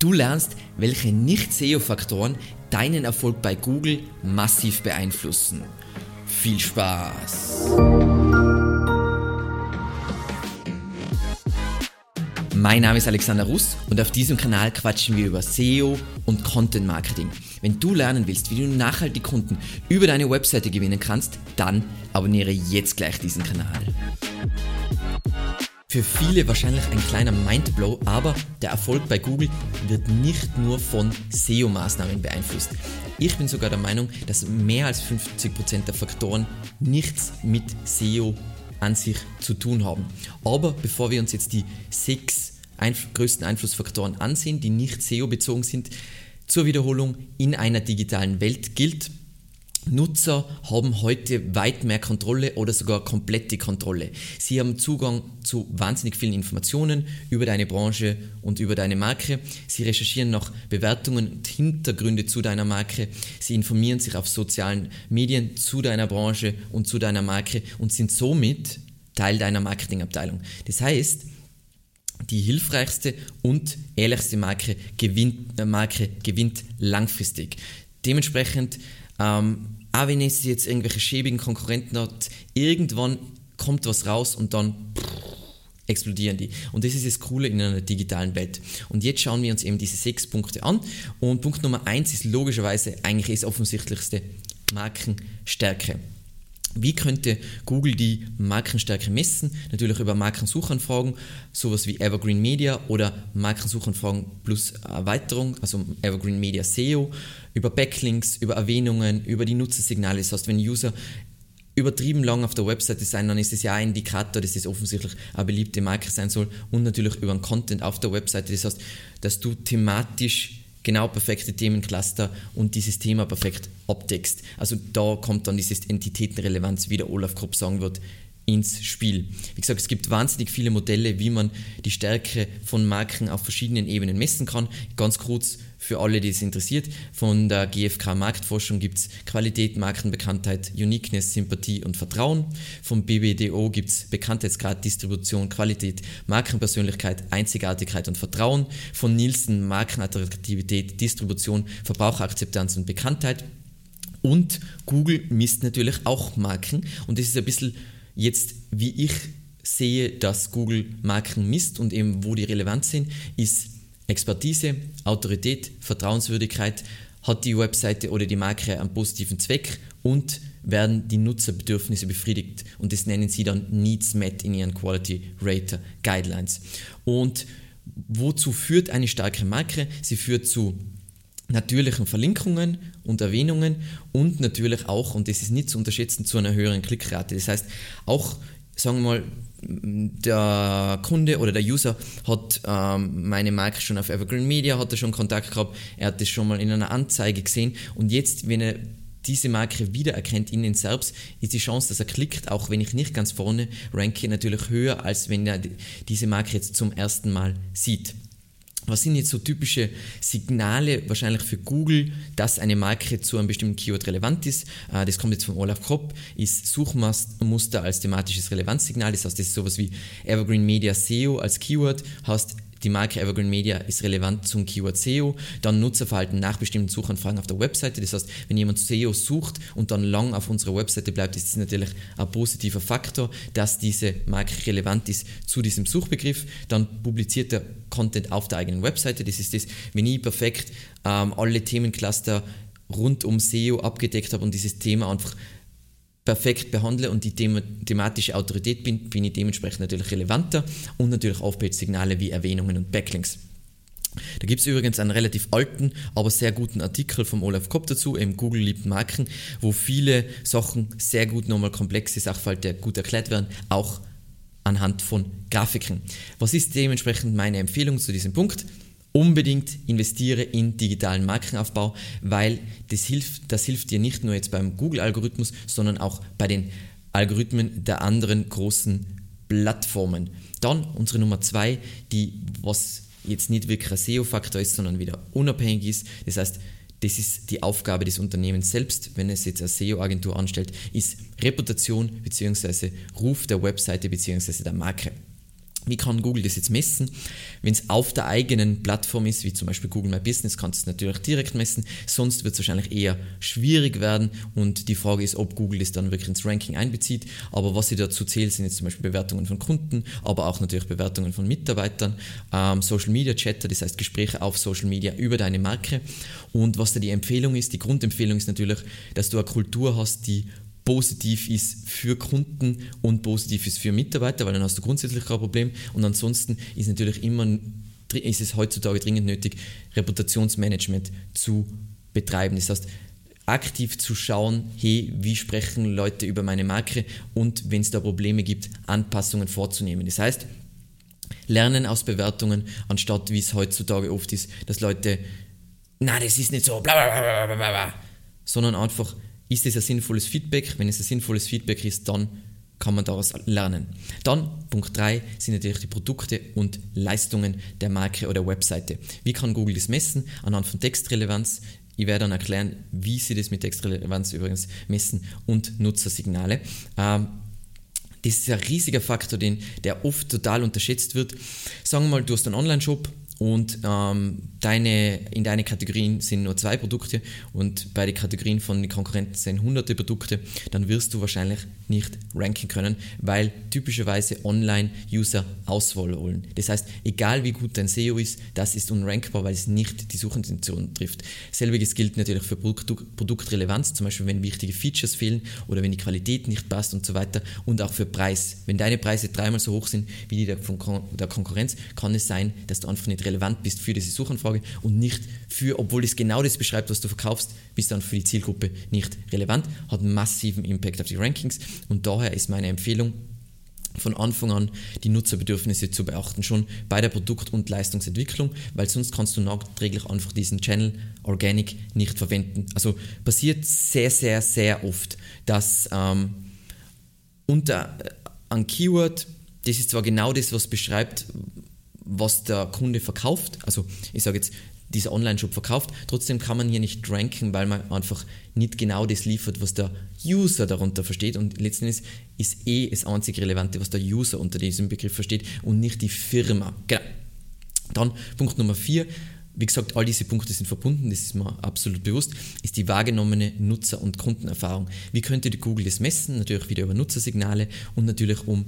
Du lernst, welche Nicht-SEO-Faktoren deinen Erfolg bei Google massiv beeinflussen. Viel Spaß! Mein Name ist Alexander Russ und auf diesem Kanal quatschen wir über SEO und Content Marketing. Wenn du lernen willst, wie du nachhaltig Kunden über deine Webseite gewinnen kannst, dann abonniere jetzt gleich diesen Kanal. Für viele wahrscheinlich ein kleiner Mindblow, aber der Erfolg bei Google wird nicht nur von SEO-Maßnahmen beeinflusst. Ich bin sogar der Meinung, dass mehr als 50% der Faktoren nichts mit SEO an sich zu tun haben. Aber bevor wir uns jetzt die sechs einf größten Einflussfaktoren ansehen, die nicht SEO-bezogen sind, zur Wiederholung in einer digitalen Welt gilt, Nutzer haben heute weit mehr Kontrolle oder sogar komplette Kontrolle. Sie haben Zugang zu wahnsinnig vielen Informationen über deine Branche und über deine Marke. Sie recherchieren nach Bewertungen und Hintergründe zu deiner Marke. Sie informieren sich auf sozialen Medien zu deiner Branche und zu deiner Marke und sind somit Teil deiner Marketingabteilung. Das heißt, die hilfreichste und ehrlichste Marke gewinnt, äh, Marke gewinnt langfristig. Dementsprechend ähm, auch wenn es jetzt irgendwelche schäbigen Konkurrenten hat, irgendwann kommt was raus und dann explodieren die. Und das ist das Coole in einer digitalen Welt. Und jetzt schauen wir uns eben diese sechs Punkte an. Und Punkt Nummer eins ist logischerweise eigentlich das offensichtlichste Markenstärke. Wie könnte Google die Markenstärke messen? Natürlich über Markensuchanfragen, sowas wie Evergreen Media oder Markensuchanfragen plus Erweiterung, also Evergreen Media SEO, über Backlinks, über Erwähnungen, über die Nutzersignale. Das heißt, wenn User übertrieben lang auf der Webseite sein, dann ist es ja ein Indikator, dass es offensichtlich eine beliebte Marke sein soll und natürlich über den Content auf der Webseite. Das heißt, dass du thematisch genau perfekte Themencluster und dieses Thema perfekt abdeckst. Also da kommt dann dieses Entitätenrelevanz, wie der Olaf Kropp sagen wird, ins Spiel. Wie gesagt, es gibt wahnsinnig viele Modelle, wie man die Stärke von Marken auf verschiedenen Ebenen messen kann. Ganz kurz für alle, die es interessiert, von der GfK Marktforschung gibt es Qualität, Markenbekanntheit, Uniqueness, Sympathie und Vertrauen. Vom BBDO gibt es Bekanntheitsgrad, Distribution, Qualität, Markenpersönlichkeit, Einzigartigkeit und Vertrauen. Von Nielsen Markenattraktivität, Distribution, Verbraucherakzeptanz und Bekanntheit. Und Google misst natürlich auch Marken und das ist ein bisschen Jetzt, wie ich sehe, dass Google Marken misst und eben wo die relevant sind, ist Expertise, Autorität, Vertrauenswürdigkeit, hat die Webseite oder die Marke einen positiven Zweck und werden die Nutzerbedürfnisse befriedigt. Und das nennen sie dann Needs Met in ihren Quality Rater Guidelines. Und wozu führt eine starke Marke? Sie führt zu natürlichen Verlinkungen und Erwähnungen und natürlich auch, und das ist nicht zu unterschätzen, zu einer höheren Klickrate. Das heißt, auch, sagen wir mal, der Kunde oder der User hat ähm, meine Marke schon auf Evergreen Media, hat er schon Kontakt gehabt, er hat das schon mal in einer Anzeige gesehen und jetzt, wenn er diese Marke wiedererkennt in den selbst, ist die Chance, dass er klickt, auch wenn ich nicht ganz vorne ranke, natürlich höher, als wenn er diese Marke jetzt zum ersten Mal sieht. Was sind jetzt so typische Signale wahrscheinlich für Google, dass eine Marke zu einem bestimmten Keyword relevant ist? Äh, das kommt jetzt von Olaf Kopp, ist Suchmuster als thematisches Relevanzsignal. Das heißt, das ist sowas wie Evergreen Media SEO als Keyword, hast die Marke Evergreen Media ist relevant zum Keyword SEO, dann Nutzerverhalten nach bestimmten Suchanfragen auf der Webseite. Das heißt, wenn jemand SEO sucht und dann lang auf unserer Webseite bleibt, ist das natürlich ein positiver Faktor, dass diese Marke relevant ist zu diesem Suchbegriff. Dann publiziert der Content auf der eigenen Webseite. Das ist das, wenn ich perfekt ähm, alle Themencluster rund um SEO abgedeckt habe und dieses Thema einfach perfekt behandle und die thematische Autorität bin, bin ich dementsprechend natürlich relevanter und natürlich Aufbildsignale wie Erwähnungen und Backlinks. Da gibt es übrigens einen relativ alten, aber sehr guten Artikel vom Olaf Kopp dazu, im Google liebt Marken, wo viele Sachen sehr gut nochmal komplexe Sachverhalte gut erklärt werden, auch anhand von Grafiken. Was ist dementsprechend meine Empfehlung zu diesem Punkt? Unbedingt investiere in digitalen Markenaufbau, weil das hilft, das hilft dir nicht nur jetzt beim Google-Algorithmus, sondern auch bei den Algorithmen der anderen großen Plattformen. Dann unsere Nummer zwei, die was jetzt nicht wirklich ein SEO-Faktor ist, sondern wieder unabhängig ist. Das heißt, das ist die Aufgabe des Unternehmens selbst, wenn es jetzt eine SEO-Agentur anstellt, ist Reputation bzw. Ruf der Webseite bzw. der Marke. Wie kann Google das jetzt messen? Wenn es auf der eigenen Plattform ist, wie zum Beispiel Google My Business, kannst du es natürlich direkt messen. Sonst wird es wahrscheinlich eher schwierig werden. Und die Frage ist, ob Google das dann wirklich ins Ranking einbezieht. Aber was sie dazu zählt, sind jetzt zum Beispiel Bewertungen von Kunden, aber auch natürlich Bewertungen von Mitarbeitern, ähm, Social Media Chatter, das heißt Gespräche auf Social Media über deine Marke. Und was da die Empfehlung ist, die Grundempfehlung ist natürlich, dass du eine Kultur hast, die positiv ist für Kunden und positiv ist für Mitarbeiter, weil dann hast du grundsätzlich kein Problem. Und ansonsten ist natürlich immer ist es heutzutage dringend nötig, Reputationsmanagement zu betreiben. Das heißt, aktiv zu schauen, hey, wie sprechen Leute über meine Marke und wenn es da Probleme gibt, Anpassungen vorzunehmen. Das heißt, lernen aus Bewertungen, anstatt wie es heutzutage oft ist, dass Leute, na, das ist nicht so, bla bla bla bla bla, sondern einfach ist es ein sinnvolles Feedback? Wenn es ein sinnvolles Feedback ist, dann kann man daraus lernen. Dann Punkt 3 sind natürlich die Produkte und Leistungen der Marke oder Webseite. Wie kann Google das messen? Anhand von Textrelevanz. Ich werde dann erklären, wie sie das mit Textrelevanz übrigens messen und Nutzersignale. Ähm, das ist ein riesiger Faktor, den, der oft total unterschätzt wird. Sagen wir mal, du hast einen Online-Shop und ähm, deine, in deine Kategorien sind nur zwei Produkte und bei den Kategorien von den Konkurrenten sind hunderte Produkte, dann wirst du wahrscheinlich nicht ranken können, weil typischerweise Online-User Auswahl wollen. Das heißt, egal wie gut dein SEO ist, das ist unrankbar, weil es nicht die Suchintention trifft. Selbiges gilt natürlich für Produktrelevanz, zum Beispiel wenn wichtige Features fehlen oder wenn die Qualität nicht passt und so weiter und auch für Preis. Wenn deine Preise dreimal so hoch sind wie die der, der Konkurrenz, kann es sein, dass du einfach nicht relevant bist für diese Suchanfrage und nicht für, obwohl es genau das beschreibt, was du verkaufst, bist dann für die Zielgruppe nicht relevant, hat massiven Impact auf die Rankings und daher ist meine Empfehlung, von Anfang an die Nutzerbedürfnisse zu beachten, schon bei der Produkt- und Leistungsentwicklung, weil sonst kannst du nachträglich einfach diesen Channel Organic nicht verwenden. Also passiert sehr, sehr, sehr oft, dass ähm, unter äh, ein Keyword, das ist zwar genau das, was beschreibt, was der Kunde verkauft. Also ich sage jetzt, dieser Online-Shop verkauft. Trotzdem kann man hier nicht ranken, weil man einfach nicht genau das liefert, was der User darunter versteht. Und letztendlich ist eh das einzig Relevante, was der User unter diesem Begriff versteht und nicht die Firma. Genau. Dann Punkt Nummer vier. Wie gesagt, all diese Punkte sind verbunden, das ist mir absolut bewusst, ist die wahrgenommene Nutzer- und Kundenerfahrung. Wie könnte die Google das messen? Natürlich wieder über Nutzersignale und natürlich um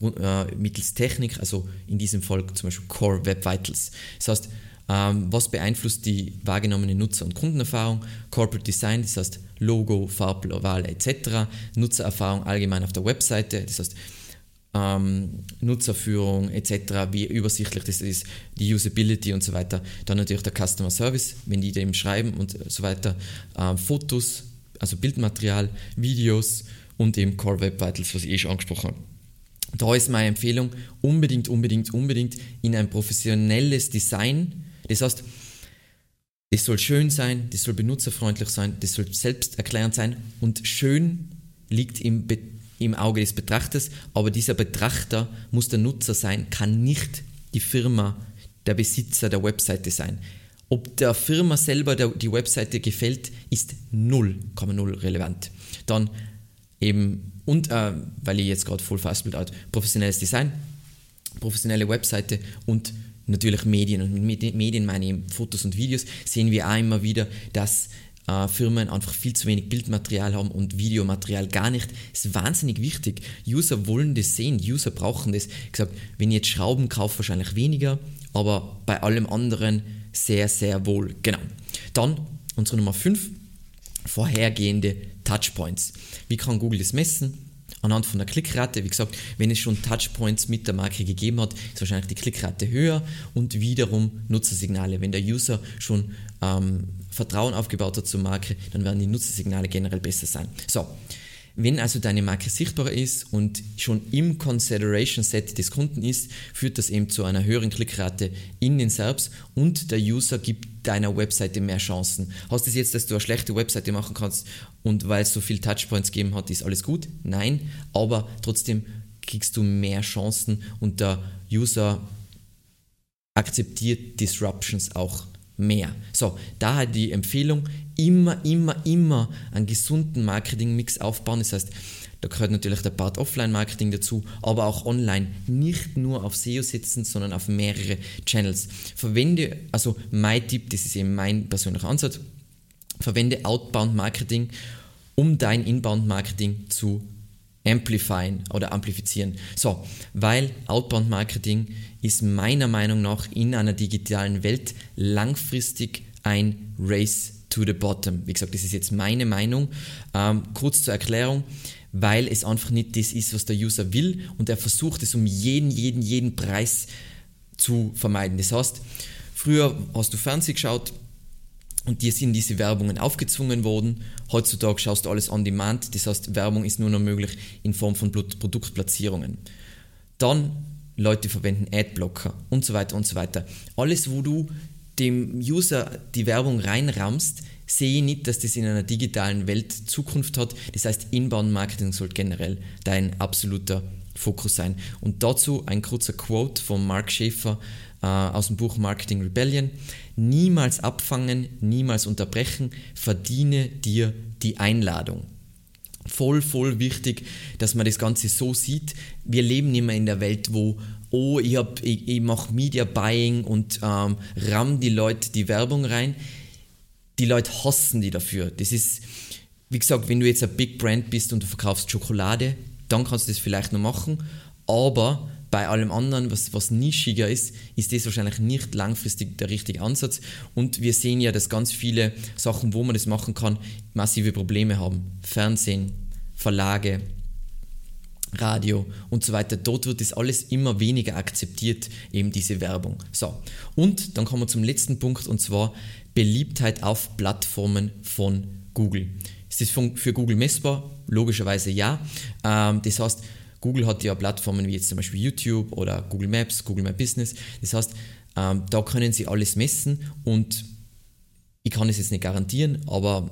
äh, mittels Technik, also in diesem Fall zum Beispiel Core Web Vitals. Das heißt, ähm, was beeinflusst die wahrgenommene Nutzer- und Kundenerfahrung? Corporate Design, das heißt Logo, Farbwahl etc. Nutzererfahrung allgemein auf der Webseite, das heißt ähm, Nutzerführung etc., wie übersichtlich das ist, die Usability und so weiter. Dann natürlich der Customer Service, wenn die dem schreiben und so weiter. Ähm, Fotos, also Bildmaterial, Videos und eben Core Web Vitals, was ich eh schon angesprochen habe. Da ist meine Empfehlung, unbedingt, unbedingt, unbedingt in ein professionelles Design. Das heißt, das soll schön sein, das soll benutzerfreundlich sein, das soll selbsterklärend sein und schön liegt im, Be im Auge des Betrachters, aber dieser Betrachter muss der Nutzer sein, kann nicht die Firma, der Besitzer der Webseite sein. Ob der Firma selber der, die Webseite gefällt, ist 0,0 relevant. Dann eben und äh, weil ich jetzt gerade voll fastbild out, professionelles Design, professionelle Webseite und natürlich Medien. Und mit Medien meine ich Fotos und Videos, sehen wir auch immer wieder, dass äh, Firmen einfach viel zu wenig Bildmaterial haben und Videomaterial gar nicht. Das ist wahnsinnig wichtig. User wollen das sehen, User brauchen das. Ich gesagt, wenn ich jetzt Schrauben kaufe, wahrscheinlich weniger, aber bei allem anderen sehr, sehr wohl. Genau. Dann unsere Nummer 5, vorhergehende Touchpoints. Wie kann Google das messen? Anhand von der Klickrate, wie gesagt, wenn es schon Touchpoints mit der Marke gegeben hat, ist wahrscheinlich die Klickrate höher und wiederum Nutzersignale. Wenn der User schon ähm, Vertrauen aufgebaut hat zur Marke, dann werden die Nutzersignale generell besser sein. So, wenn also deine Marke sichtbar ist und schon im Consideration Set des Kunden ist, führt das eben zu einer höheren Klickrate in den SERPs und der User gibt deiner Webseite mehr Chancen. Hast du es jetzt, dass du eine schlechte Webseite machen kannst und weil es so viele Touchpoints gegeben hat, ist alles gut? Nein, aber trotzdem kriegst du mehr Chancen und der User akzeptiert Disruptions auch mehr. So, daher die Empfehlung, immer, immer, immer einen gesunden Marketingmix aufbauen. Das heißt, Da gehört natürlich der Part Offline-Marketing dazu, aber auch online. Nicht nur auf SEO setzen, sondern auf mehrere Channels. Verwende, also mein Tipp, das ist eben mein persönlicher Ansatz, verwende Outbound-Marketing, um dein Inbound-Marketing zu amplifieren oder amplifizieren. So, weil Outbound Marketing ist meiner Meinung nach in einer digitalen Welt langfristig ein Race to the bottom. Wie gesagt, das ist jetzt meine Meinung. Ähm, kurz zur Erklärung, weil es einfach nicht das ist, was der User will und er versucht es um jeden, jeden, jeden Preis zu vermeiden. Das heißt, früher hast du Fernsehen geschaut, und dir sind diese Werbungen aufgezwungen worden. Heutzutage schaust du alles on demand, das heißt, Werbung ist nur noch möglich in Form von Produktplatzierungen. Dann Leute verwenden Adblocker und so weiter und so weiter. Alles, wo du dem User die Werbung reinrammst, sehe nicht, dass das in einer digitalen Welt Zukunft hat. Das heißt, Inbound-Marketing sollte generell dein absoluter Fokus sein. Und dazu ein kurzer Quote von Mark Schäfer äh, aus dem Buch Marketing Rebellion. Niemals abfangen, niemals unterbrechen, verdiene dir die Einladung. Voll, voll wichtig, dass man das Ganze so sieht. Wir leben nicht mehr in der Welt, wo, oh, ich, ich, ich mache Media Buying und ähm, ramm die Leute die Werbung rein. Die Leute hassen die dafür. Das ist, wie gesagt, wenn du jetzt ein Big Brand bist und du verkaufst Schokolade, dann kannst du das vielleicht noch machen. Aber bei allem anderen, was, was nischiger ist, ist das wahrscheinlich nicht langfristig der richtige Ansatz. Und wir sehen ja, dass ganz viele Sachen, wo man das machen kann, massive Probleme haben. Fernsehen, Verlage, Radio und so weiter. Dort wird das alles immer weniger akzeptiert, eben diese Werbung. So, und dann kommen wir zum letzten Punkt und zwar Beliebtheit auf Plattformen von Google. Ist das für Google messbar? Logischerweise ja. Ähm, das heißt, Google hat ja Plattformen wie jetzt zum Beispiel YouTube oder Google Maps, Google My Business. Das heißt, ähm, da können sie alles messen und ich kann es jetzt nicht garantieren, aber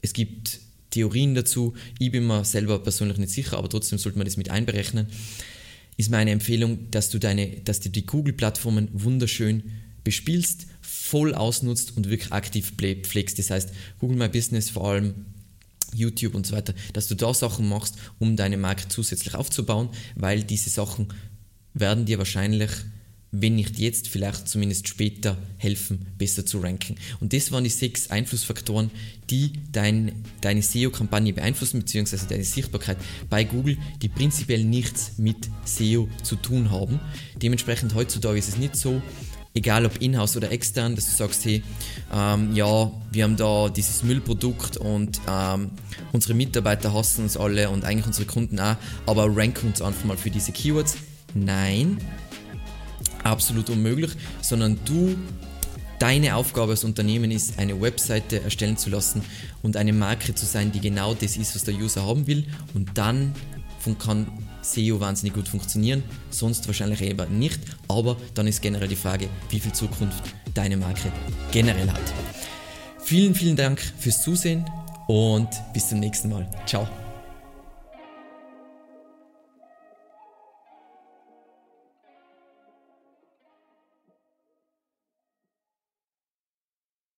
es gibt Theorien dazu. Ich bin mir selber persönlich nicht sicher, aber trotzdem sollte man das mit einberechnen. Ist meine Empfehlung, dass du, deine, dass du die Google-Plattformen wunderschön bespielst, voll ausnutzt und wirklich aktiv pflegst. Das heißt, Google My Business vor allem YouTube und so weiter, dass du da Sachen machst, um deine Marke zusätzlich aufzubauen, weil diese Sachen werden dir wahrscheinlich, wenn nicht jetzt, vielleicht zumindest später helfen, besser zu ranken. Und das waren die sechs Einflussfaktoren, die dein, deine SEO-Kampagne beeinflussen, beziehungsweise deine Sichtbarkeit bei Google, die prinzipiell nichts mit SEO zu tun haben. Dementsprechend heutzutage ist es nicht so, egal ob in-house oder extern, dass du sagst, hey, ähm, ja, wir haben da dieses Müllprodukt und ähm, unsere Mitarbeiter hassen uns alle und eigentlich unsere Kunden auch, aber ranken uns einfach mal für diese Keywords. Nein, absolut unmöglich, sondern du, deine Aufgabe als Unternehmen ist, eine Webseite erstellen zu lassen und eine Marke zu sein, die genau das ist, was der User haben will und dann kann SEO wahnsinnig gut funktionieren, sonst wahrscheinlich eher nicht. Aber dann ist generell die Frage, wie viel Zukunft deine Marke generell hat. Vielen, vielen Dank fürs Zusehen und bis zum nächsten Mal. Ciao.